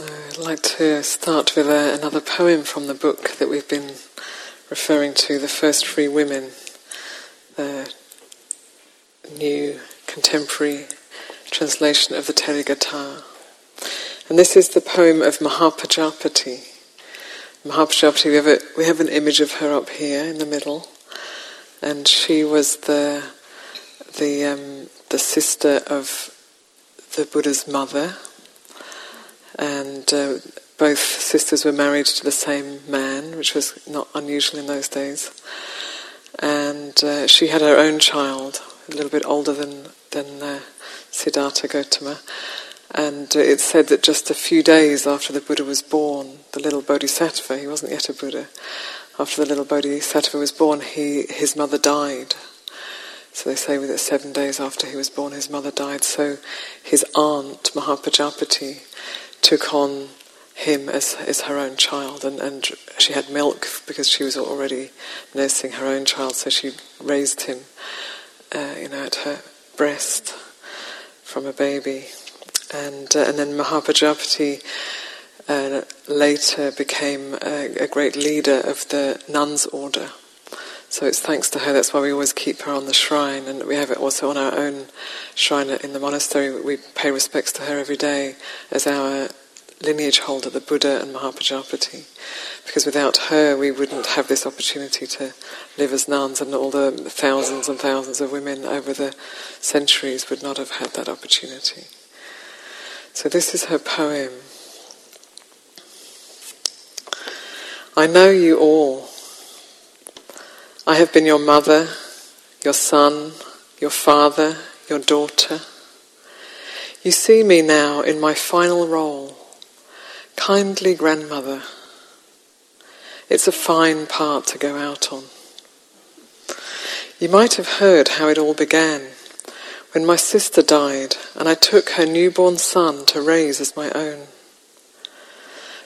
I'd like to start with a, another poem from the book that we've been referring to, The First Free Women, the new contemporary translation of the Therigatha. And this is the poem of Mahapajapati. Mahapajapati, we have, a, we have an image of her up here in the middle, and she was the, the, um, the sister of the Buddha's mother, and uh, both sisters were married to the same man, which was not unusual in those days. And uh, she had her own child, a little bit older than than uh, Siddhartha Gautama. And uh, it's said that just a few days after the Buddha was born, the little Bodhisattva, he wasn't yet a Buddha, after the little Bodhisattva was born, he, his mother died. So they say that seven days after he was born, his mother died. So his aunt, Mahapajapati, took on him as, as her own child, and, and she had milk because she was already nursing her own child, so she raised him, uh, you know, at her breast from a baby. And, uh, and then Mahapajapati uh, later became a, a, great leader of the nuns' order. So it's thanks to her, that's why we always keep her on the shrine, and we have it also on our own shrine in the monastery. We pay respects to her every day as our lineage holder, the Buddha and Mahapajapati. Because without her, we wouldn't have this opportunity to live as nuns, and all the thousands and thousands of women over the centuries would not have had that opportunity. So, this is her poem. I know you all. I have been your mother, your son, your father, your daughter. You see me now in my final role Kindly grandmother. It's a fine part to go out on. You might have heard how it all began when my sister died and I took her newborn son to raise as my own.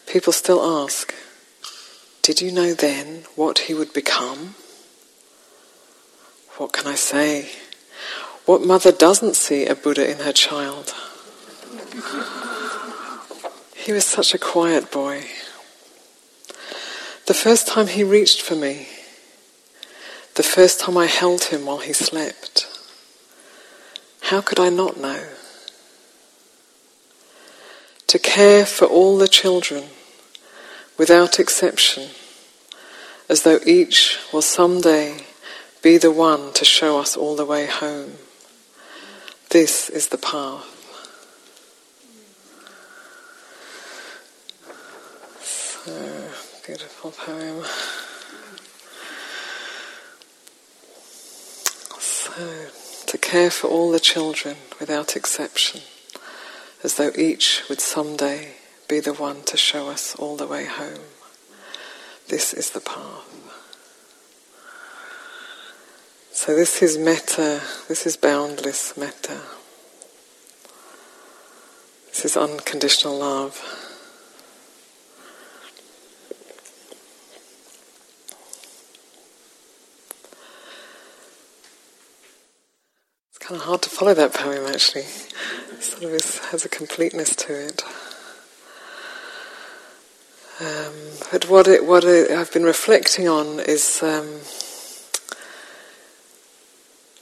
People still ask, Did you know then what he would become? What can I say? What mother doesn't see a Buddha in her child? He was such a quiet boy. The first time he reached for me, the first time I held him while he slept, how could I not know? To care for all the children, without exception, as though each will someday be the one to show us all the way home. This is the path. So, beautiful poem. So, to care for all the children without exception, as though each would someday be the one to show us all the way home. This is the path. So, this is metta, this is boundless metta. This is unconditional love. It's kind of hard to follow that poem actually. It sort of is, has a completeness to it. Um, but what it, what it, I've been reflecting on is, um,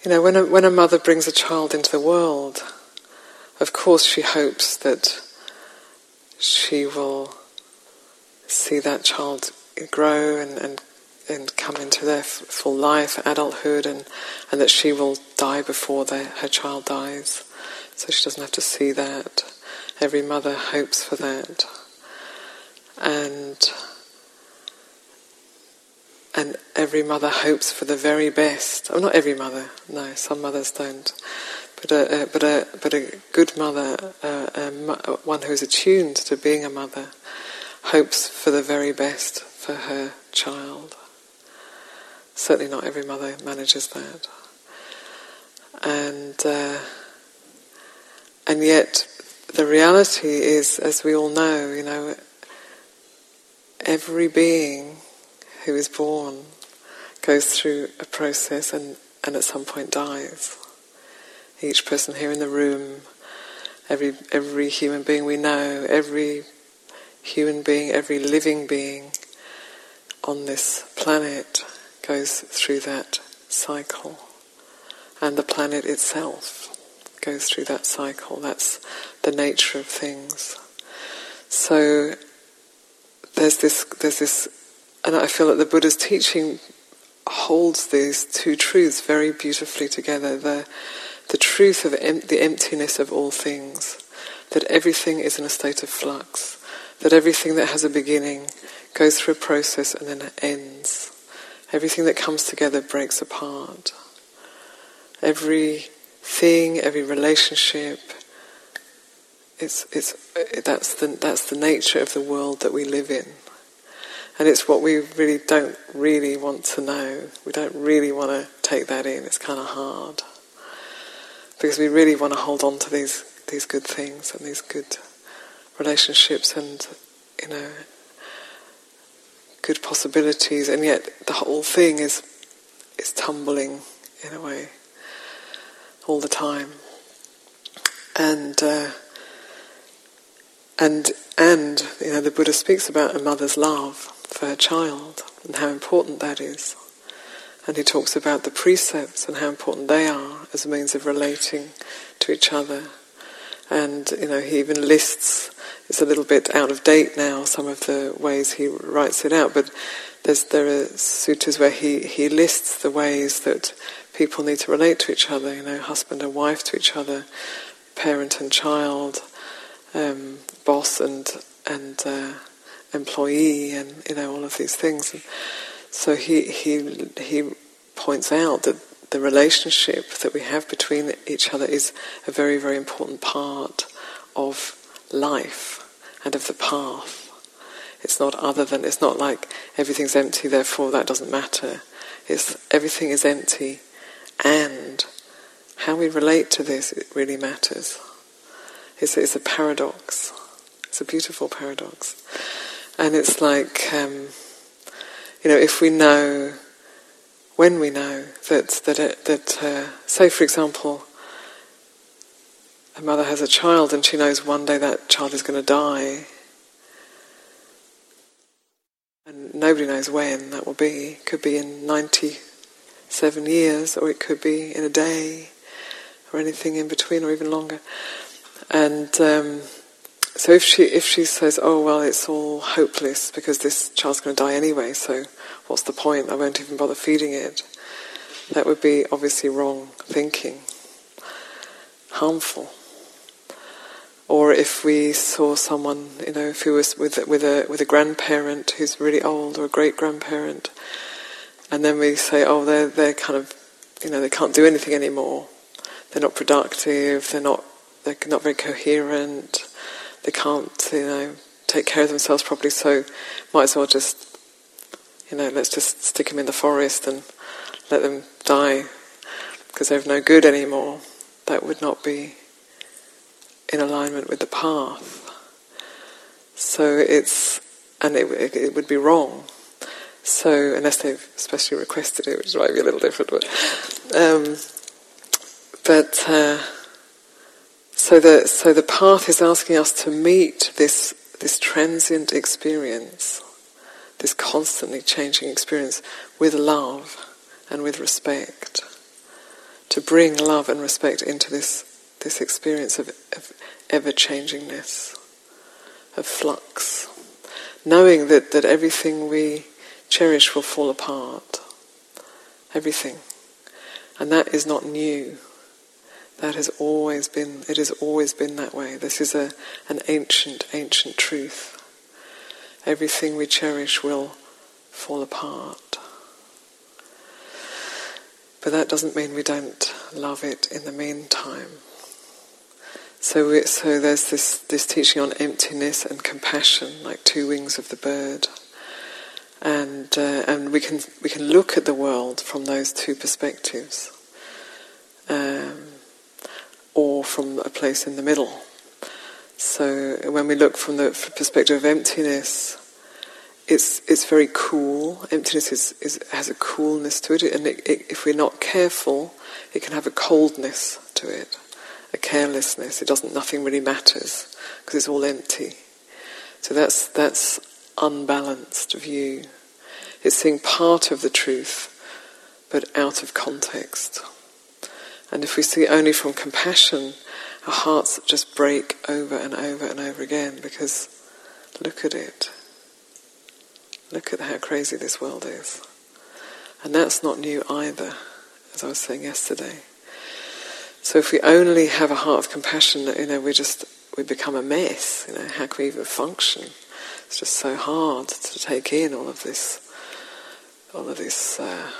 you know, when a, when a mother brings a child into the world, of course she hopes that she will see that child grow and, and and come into their full life, adulthood, and, and that she will die before their, her child dies. So she doesn't have to see that. Every mother hopes for that. And and every mother hopes for the very best. Oh, not every mother. No, some mothers don't. But a, a but a but a good mother, uh, one who is attuned to being a mother, hopes for the very best for her child. Certainly not every mother manages that. And, uh, and yet, the reality is, as we all know, you know, every being who is born goes through a process and, and at some point dies. Each person here in the room, every every human being we know, every human being, every living being on this planet goes through that cycle. And the planet itself goes through that cycle. That's the nature of things. So there's this, there's this, and I feel that the Buddha's teaching holds these two truths very beautifully together. The, the truth of em- the emptiness of all things, that everything is in a state of flux, that everything that has a beginning goes through a process and then ends. Everything that comes together breaks apart. Every thing, every relationship, it's, it's, that's, the, that's the nature of the world that we live in. And it's what we really don't really want to know. We don't really want to take that in. It's kind of hard. Because we really want to hold on to these, these good things and these good relationships and, you know, good possibilities. And yet the whole thing is, is tumbling in a way all the time. And, uh, and, and, you know, the Buddha speaks about a mother's love for her child and how important that is. And he talks about the precepts and how important they are as a means of relating to each other. And, you know, he even lists, it's a little bit out of date now, some of the ways he writes it out, but there's, there are sutras where he, he lists the ways that people need to relate to each other, you know, husband and wife to each other, parent and child, um, boss and, and uh, employee and you know all of these things. And so he he he points out that the relationship that we have between each other is a very very important part of life and of the path. It's not other than it's not like everything's empty, therefore that doesn't matter. It's everything is empty, and how we relate to this it really matters. It's, it's a paradox. It's a beautiful paradox. And it's like, um, you know, if we know, when we know that that it, that, uh, say for example, a mother has a child and she knows one day that child is going to die, and nobody knows when that will be. It could be in ninety-seven years, or it could be in a day, or anything in between, or even longer, and. Um, so if she if she says, "Oh well, it's all hopeless because this child's going to die anyway, so what's the point? I won't even bother feeding it," that would be obviously wrong thinking, harmful. Or if we saw someone, you know, who was with with a with a grandparent who's really old or a great grandparent, and then we say, "Oh, they're they're kind of, you know, they can't do anything anymore. They're not productive. They're not they're not very coherent." They can't, you know, take care of themselves properly, so might as well just, you know, let's just stick them in the forest and let them die because they're no good anymore. That would not be in alignment with the path. So it's, and it, it would be wrong. So, unless they've especially requested it, which might be a little different, but, um, but, uh, so the, so the path is asking us to meet this, this transient experience, this constantly changing experience, with love and with respect. To bring love and respect into this, this experience of, of ever changingness, of flux. Knowing that, that everything we cherish will fall apart. Everything. And that is not new. That has always been, it has always been that way. This is a, an ancient, ancient truth. Everything we cherish will fall apart. But that doesn't mean we don't love it in the meantime. So, we, so there's this, this teaching on emptiness and compassion, like two wings of the bird, and uh, and we can we can look at the world from those two perspectives. Um, or from a place in the middle. So when we look from the perspective of emptiness, it's it's very cool. Emptiness is, is has a coolness to it, and it, it, if we're not careful, it can have a coldness to it, a carelessness. It doesn't. Nothing really matters because it's all empty. So that's that's unbalanced view. It's seeing part of the truth, but out of context. And if we see only from compassion, our hearts just break over and over and over again because look at it. Look at how crazy this world is. And that's not new either, as I was saying yesterday. So if we only have a heart of compassion, you know, we just we become a mess. You know, how can we even function? It's just so hard to take in all of this, all of this, uh,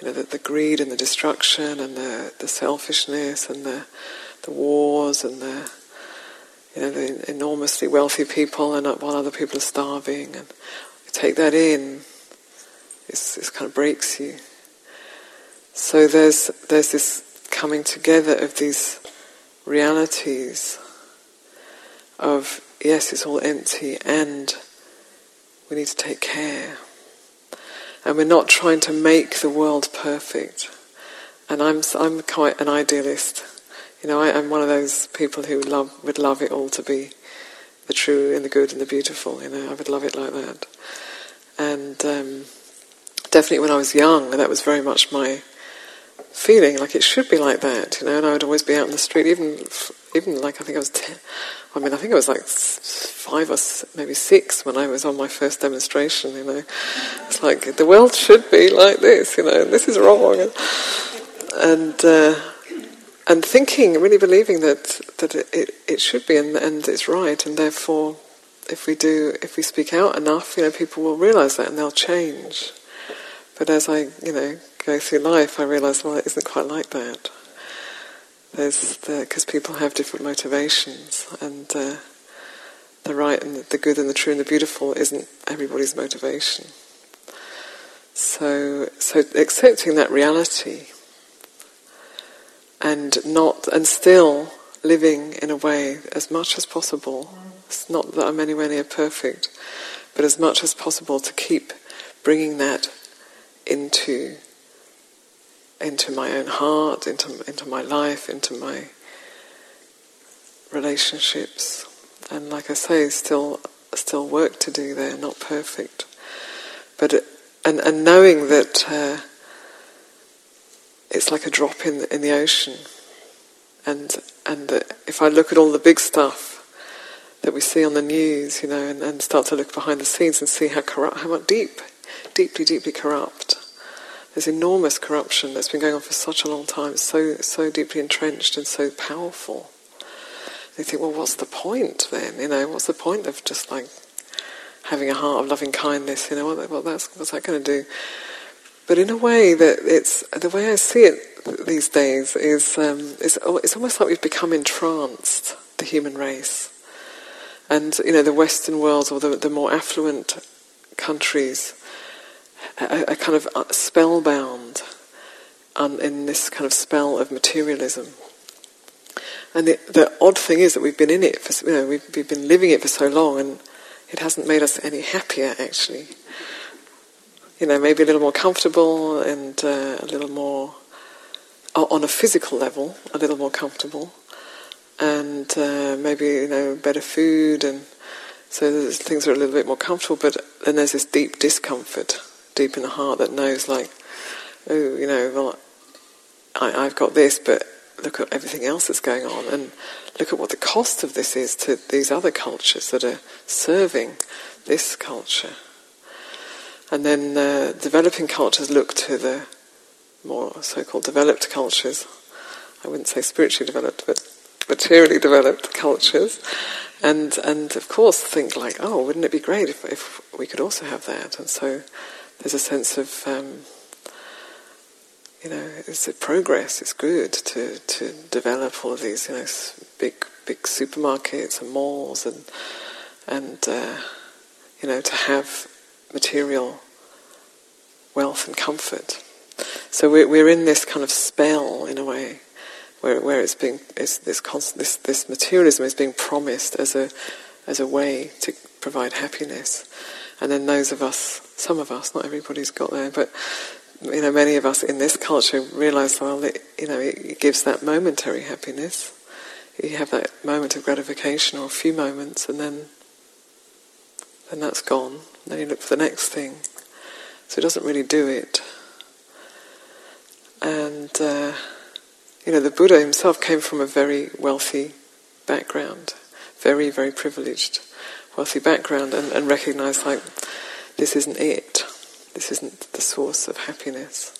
you know, the, the, greed and the destruction and the, the selfishness and the, the wars and the, you know, the enormously wealthy people and while other people are starving and take that in, it kind of breaks you. So there's there's this coming together of these realities of yes, it's all empty and we need to take care. And we're not trying to make the world perfect. And I'm, I'm quite an idealist. You know, I, am one of those people who love, would love it all to be the true and the good and the beautiful. You know, I would love it like that. And um, definitely when I was young, that was very much my feeling. Like it should be like that. You know, and I would always be out in the street, even even like I think I was ten. I mean, I think I was like five or maybe six when I was on my first demonstration. You know, it's like the world should be like this. You know, and this is wrong, and uh, and thinking, really believing that that it, it should be and, and it's right, and therefore, if we do, if we speak out enough, you know, people will realise that and they'll change. But as I, you know, go through life, I realise, well, it isn't quite like that. There's because the, people have different motivations, and uh, the right and the good and the true and the beautiful isn't everybody's motivation. So, so accepting that reality, and not and still living in a way as much as possible. It's not that I'm anywhere near perfect, but as much as possible to keep bringing that into into my own heart, into, into my life, into my relationships. And like I say, still still work to do there, not perfect. But and and knowing that uh, it's like a drop in the, in the ocean, and and that if I look at all the big stuff that we see on the news, you know, and, and start to look behind the scenes and see how corrupt, how deep, deeply, deeply corrupt there's enormous corruption that's been going on for such a long time, so so deeply entrenched and so powerful. They think, well, what's the point then? You know, what's the point of just like having a heart of loving kindness? You know, what, well, that's what's that going to do? But in a way that it's the way I see it these days is um, it's, it's almost like we've become entranced, the human race, and you know the Western world or the, the more affluent countries a, a kind of uh, spellbound um, in this kind of spell of materialism. And the, the, odd thing is that we've been in it for, you know, we've, we've been living it for so long and it hasn't made us any happier actually. You know, maybe a little more comfortable and uh, a little more, on a physical level, a little more comfortable. And uh, maybe, you know, better food and so things are a little bit more comfortable, but then there's this deep discomfort deep in the heart that knows, like, oh, you know, well, I, I've got this, but look at everything else that's going on, and look at what the cost of this is to these other cultures that are serving this culture. And then uh, developing cultures look to the more so-called developed cultures. I wouldn't say spiritually developed, but materially developed cultures, and and of course think like, oh, wouldn't it be great if if we could also have that? And so there's a sense of um, you know it's a progress. It's good to to develop all of these you know big big supermarkets and malls and and uh, you know to have material wealth and comfort. So we're we're in this kind of spell in a way. Where, where it's being it's this, constant, this this materialism is being promised as a as a way to provide happiness, and then those of us, some of us, not everybody's got there, but you know, many of us in this culture realise, well, it, you know, it gives that momentary happiness. You have that moment of gratification or a few moments, and then then that's gone. Then you look for the next thing. So it doesn't really do it. And, uh, you know, the Buddha himself came from a very wealthy background, very, very privileged, wealthy background, and, and recognized, like, this isn't it. This isn't the source of happiness.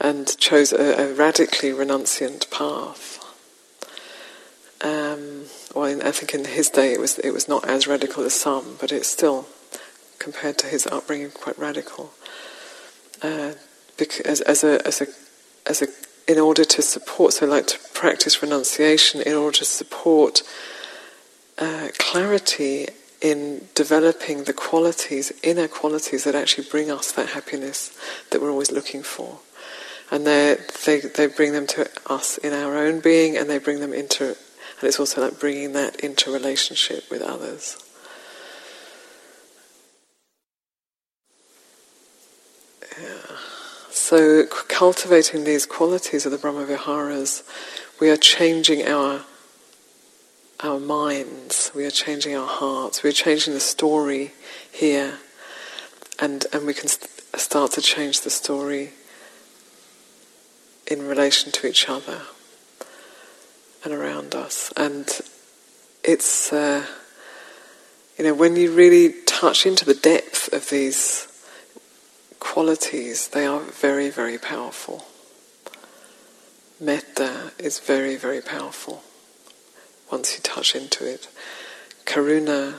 And chose a, a radically renunciant path. Um, well, I think in his day it was it was not as radical as some, but it's still, compared to his upbringing, quite radical. Uh, because as a as a as a in order to support, so like to practice renunciation in order to support uh, clarity in developing the qualities, inner qualities that actually bring us that happiness that we're always looking for. And they, they bring them to us in our own being and they bring them into, and it's also like bringing that into relationship with others. Yeah. So, cultivating these qualities of the Brahmaviharas, we are changing our our minds, we are changing our hearts, we are changing the story here, and and we can st- start to change the story in relation to each other and around us. And it's uh, you know when you really touch into the depth of these qualities, they are very, very powerful. Metta is very, very powerful once you touch into it. Karuna,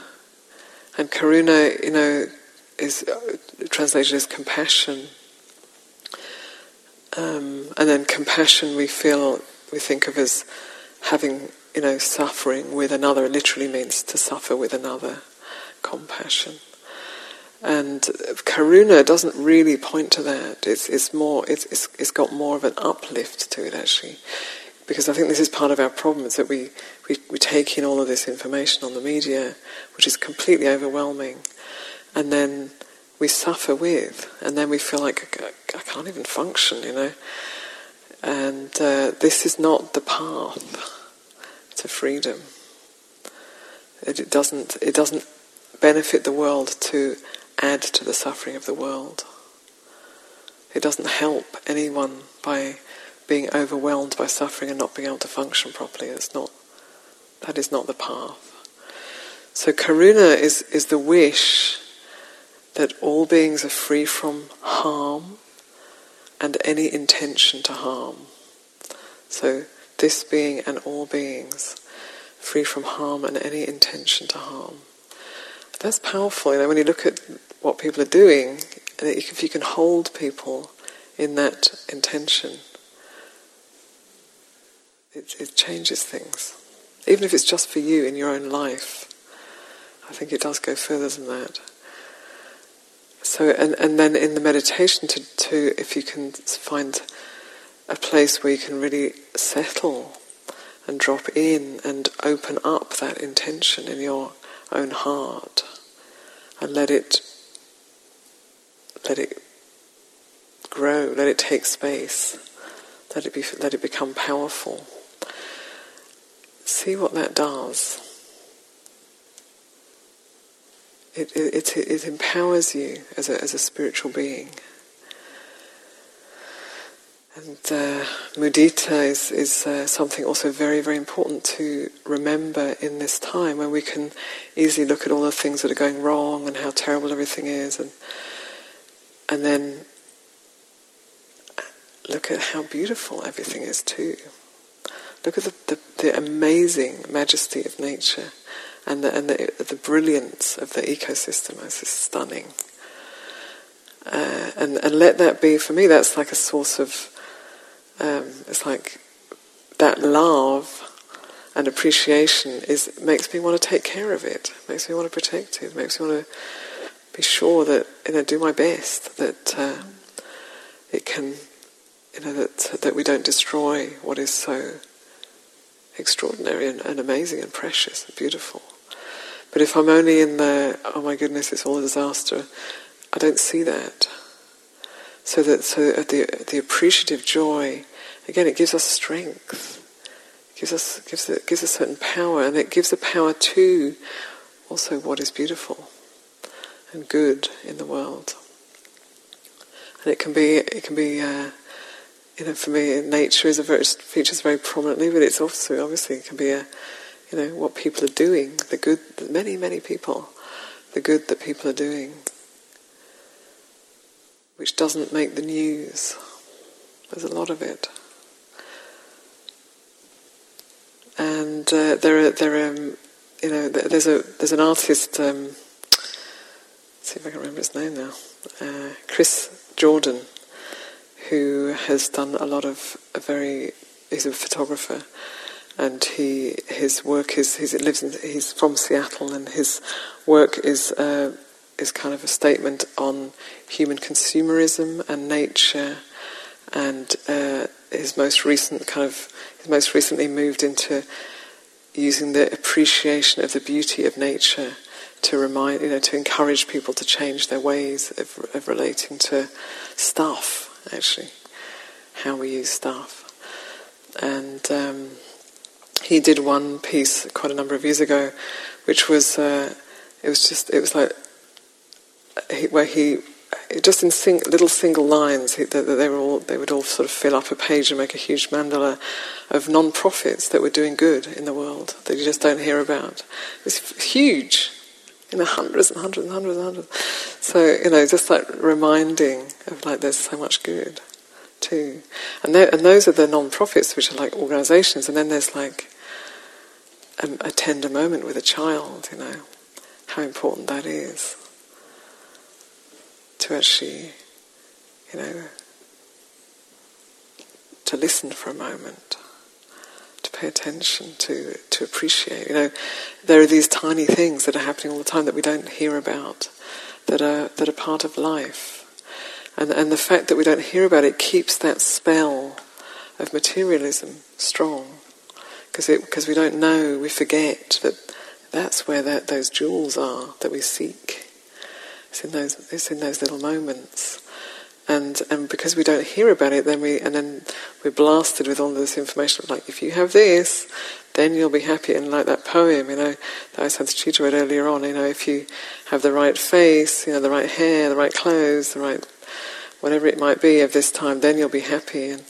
and karuna, you know, is uh, translated as compassion. Um, and then compassion we feel, we think of as having, you know, suffering with another. It literally means to suffer with another. Compassion. And karuna doesn't really point to that. It's, it's more, it's, it's, it's got more of an uplift to it actually. Because I think this is part of our problem is that we, we, we take in all of this information on the media, which is completely overwhelming, and then we suffer with, and then we feel like I can't even function, you know. And uh, this is not the path to freedom. It, it doesn't. It doesn't benefit the world to add to the suffering of the world. It doesn't help anyone by being overwhelmed by suffering and not being able to function properly. It's not, that is not the path. So karuna is, is the wish that all beings are free from harm and any intention to harm. So this being and all beings free from harm and any intention to harm. That's powerful. You know, when you look at what people are doing, if you can hold people in that intention, it, it changes things. Even if it's just for you in your own life, I think it does go further than that. So, and, and then in the meditation, to, to if you can find a place where you can really settle and drop in and open up that intention in your own heart and let it let it grow, let it take space, let it be let it become powerful. See what that does. It, it, it, it empowers you as a, as a spiritual being. And uh, mudita is, is uh, something also very, very important to remember in this time when we can easily look at all the things that are going wrong and how terrible everything is, and and then look at how beautiful everything is too. Look at the, the, the amazing majesty of nature and the, and the, the brilliance of the ecosystem. It's stunning. Uh, and, and let that be, for me, that's like a source of um, it's like that love and appreciation is makes me want to take care of it, makes me want to protect it, makes me want to be sure that you know do my best that uh, it can you know that that we don't destroy what is so extraordinary and, and amazing and precious and beautiful. But if I'm only in the oh my goodness, it's all a disaster, I don't see that. So that so at the the appreciative joy, again, it gives us strength, it gives us gives it gives a certain power, and it gives a power to also what is beautiful. and good in the world. And it can be, it can be, uh, you know, for me, nature is a very, features very prominently, but it's also obviously it can be a, you know, what people are doing, the good, many, many people, the good that people are doing, which doesn't make the news. There's a lot of it. And uh, there are, there are, um, you know, there's a there's an artist. Um, see if I can remember his name now. Uh, Chris Jordan, who has done a lot of a very. He's a photographer, and he his work is he lives in, he's from Seattle, and his work is uh, is kind of a statement on human consumerism and nature, and uh, his most recent kind of his most recently moved into using the appreciation of the beauty of nature to remind you know to encourage people to change their ways of, of relating to stuff actually how we use stuff and um, he did one piece quite a number of years ago which was uh, it was just it was like where he just in sing, little single lines he, they, they, were all they would all sort of fill up a page and make a huge mandala of non-profits that were doing good in the world that you just don't hear about. It's huge, you know, hundreds and hundreds and hundreds and hundreds. So you know, just like reminding of like there's so much good too, and and those are the non-profits which are like organisations, and then there's like a, a tender moment with a child, you know, how important that is to actually, you know, to listen for a moment, pay attention, to, to appreciate. You know, there are these tiny things that are happening all the time that we don't hear about, that are, that are part of life. And, and the fact that we don't hear about it keeps that spell of materialism strong. Because because we don't know, we forget that that's where that, those jewels are that we seek. It's in those it's in those little moments. And and because we don't hear about it, then we and then we're blasted with all this information. Like if you have this, then you'll be happy. And like that poem, you know, that I said to read earlier on, you know, if you have the right face, you know, the right hair, the right clothes, the right whatever it might be of this time, then you'll be happy. And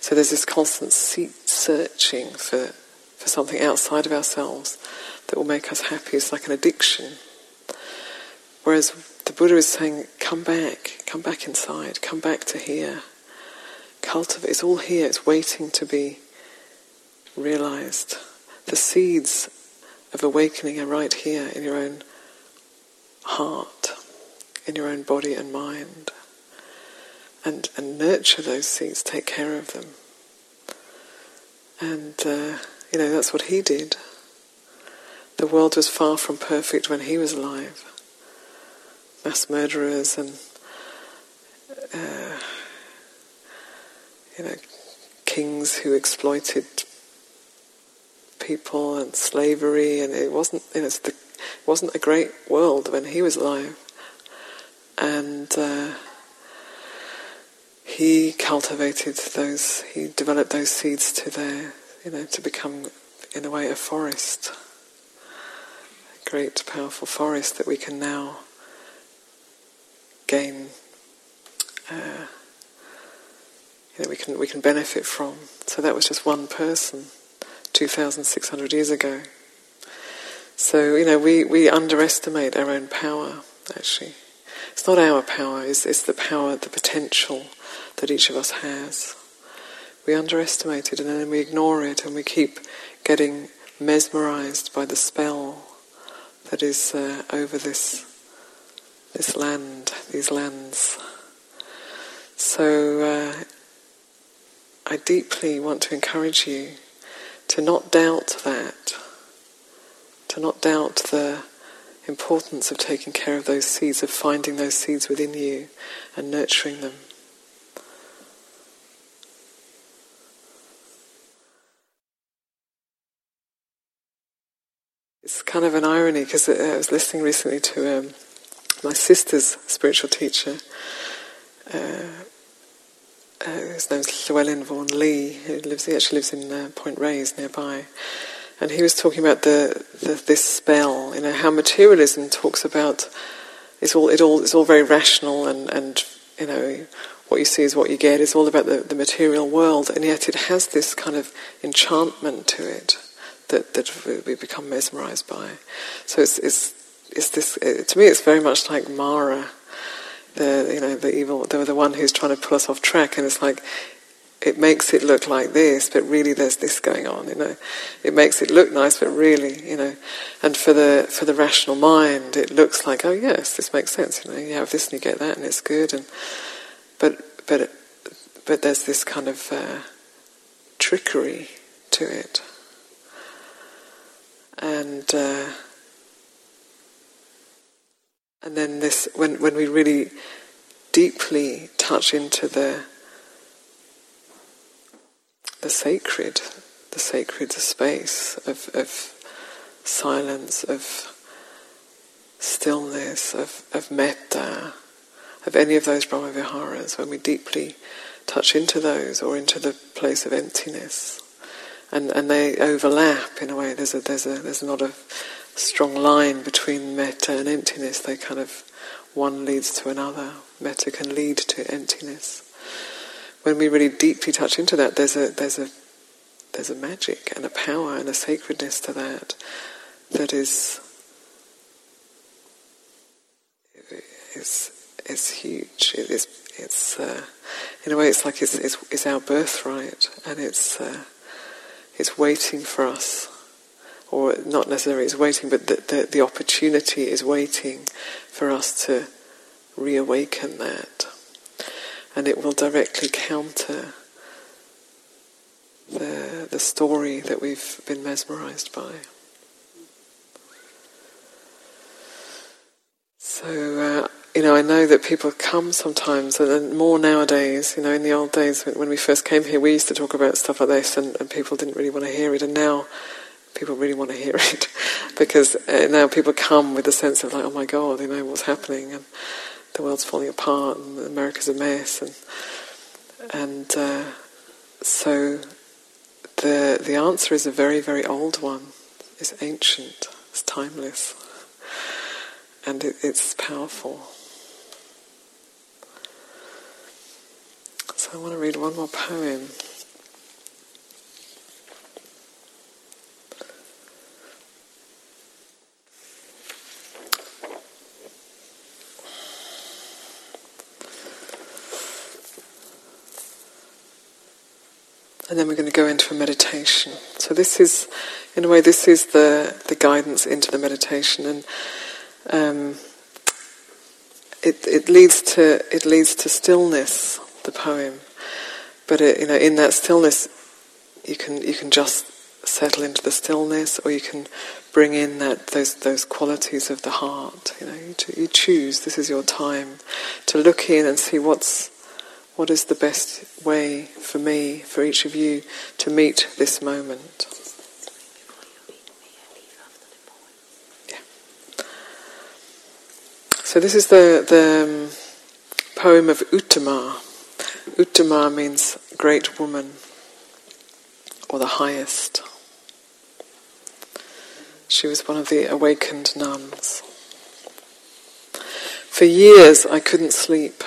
so there's this constant searching for for something outside of ourselves that will make us happy. It's like an addiction. Whereas the Buddha is saying, come back, come back inside, come back to here. Cultivate, it's all here, it's waiting to be realized. The seeds of awakening are right here in your own heart, in your own body and mind. And, and nurture those seeds, take care of them. And, uh, you know, that's what he did. The world was far from perfect when he was alive mass murderers and uh, you know kings who exploited people and slavery, and it wasn't you know, the, it wasn't a great world when he was alive, and. Uh, he cultivated those, he developed those seeds to their, you know, to become, in a way, a forest, a great, powerful forest that we can now gain, uh, know, we can we can benefit from. So that was just one person, two thousand six hundred years ago. So you know, we, we underestimate our own power. Actually, it's not our power; it's, it's the power, the potential that each of us has. We underestimate it, and then we ignore it, and we keep getting mesmerized by the spell that is uh, over this this land, these lands. So uh, I deeply want to encourage you to not doubt that, to not doubt the importance of taking care of those seeds, of finding those seeds within you and nurturing them. It's kind of an irony because I was listening recently to um, my sister's spiritual teacher, uh, uh, his name's Llewellyn Vaughan Lee, who lives, he actually lives in uh, Point Reyes nearby. And he was talking about the, the, this spell, you know, how materialism talks about it's all it all it's all very rational and and you know what you see is what you get. It's all about the, the material world, and yet it has this kind of enchantment to it that that we become mesmerized by. So it's it's it's this it, to me. It's very much like Mara, the you know the evil the the one who's trying to pull us off track, and it's like it makes it look like this, but really there's this going on, you know. It makes it look nice, but really, you know. And for the for the rational mind, it looks like, oh yes, this makes sense, you know. You have this and you get that, and it's good. And but but but there's this kind of uh, trickery to it, and uh, and then this when when we really deeply touch into the the sacred, the sacred space of, of silence, of stillness, of, of metta, of any of those Brahmaviharas, when we deeply touch into those or into the place of emptiness, and, and they overlap in a way. There's a there's a there's not a strong line between metta and emptiness. They kind of one leads to another. Metta can lead to emptiness when we really deeply touch into that, there's a there's a there's a magic and a power and a sacredness to that that is is is huge. It is it's uh, in a way it's like it's, it's, it's our birthright and it's uh, it's waiting for us, or not necessarily it's waiting, but the, the the opportunity is waiting for us to reawaken that and it will directly counter the, the story that we've been mesmerized by. So, uh, you know, I know that people come sometimes, and more nowadays, you know, in the old days when we first came here, we used to talk about stuff like this, and, and people didn't really want to hear it, and now people really want to hear it because uh, now people come with a sense of like, oh my God, you know, what's happening, and the world's falling apart and America's a mess, and and uh, so the the answer is a very very old one. It's ancient. It's timeless, and it, it's powerful. So I want to read one more poem. And then we're going to go into a meditation. So this is, in a way, this is the the guidance into the meditation, and um, it it leads to it leads to stillness. The poem, but it, you know, in that stillness, you can you can just settle into the stillness, or you can bring in that those those qualities of the heart. You know, you, you choose. This is your time to look in and see what's what is the best way for me, for each of you, to meet this moment? Yeah. So this is the, the um, poem of Uttama. Uttama means great woman, or the highest. She was one of the awakened nuns. For years I couldn't sleep.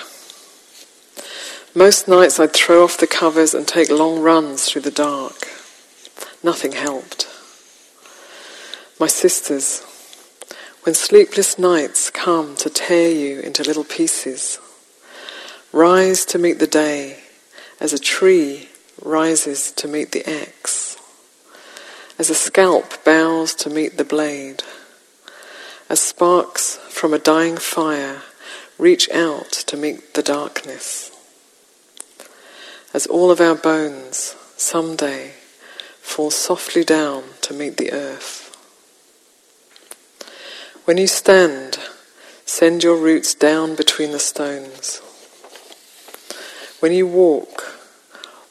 Most nights I'd throw off the covers and take long runs through the dark. Nothing helped. My sisters, when sleepless nights come to tear you into little pieces, rise to meet the day as a tree rises to meet the axe, as a scalp bows to meet the blade, as sparks from a dying fire reach out to meet the darkness as all of our bones someday fall softly down to meet the earth. When you stand, send your roots down between the stones. When you walk,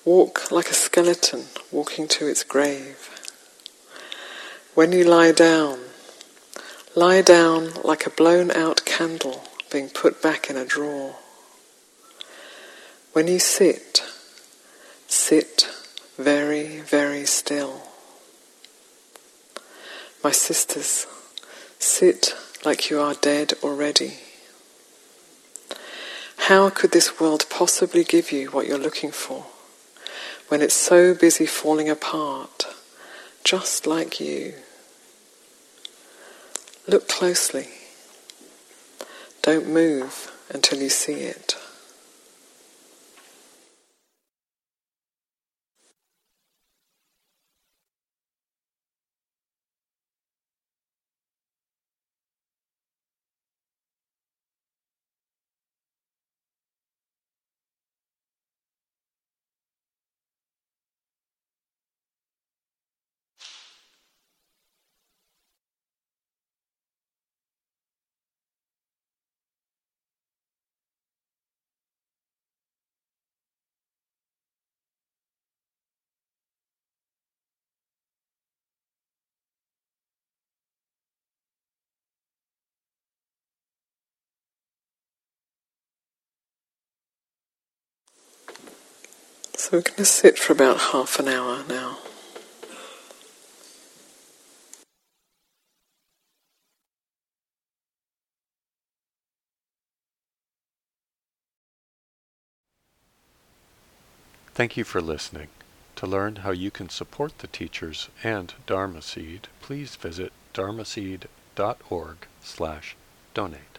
walk like a skeleton walking to its grave. When you lie down, lie down like a blown out candle being put back in a drawer. When you sit, Sit very, very still. My sisters, sit like you are dead already. How could this world possibly give you what you're looking for when it's so busy falling apart, just like you? Look closely. Don't move until you see it. So we're going to sit for about half an hour now. Thank you for listening. To learn how you can support the teachers and Dharma Seed, please visit dharmaseed.org slash donate.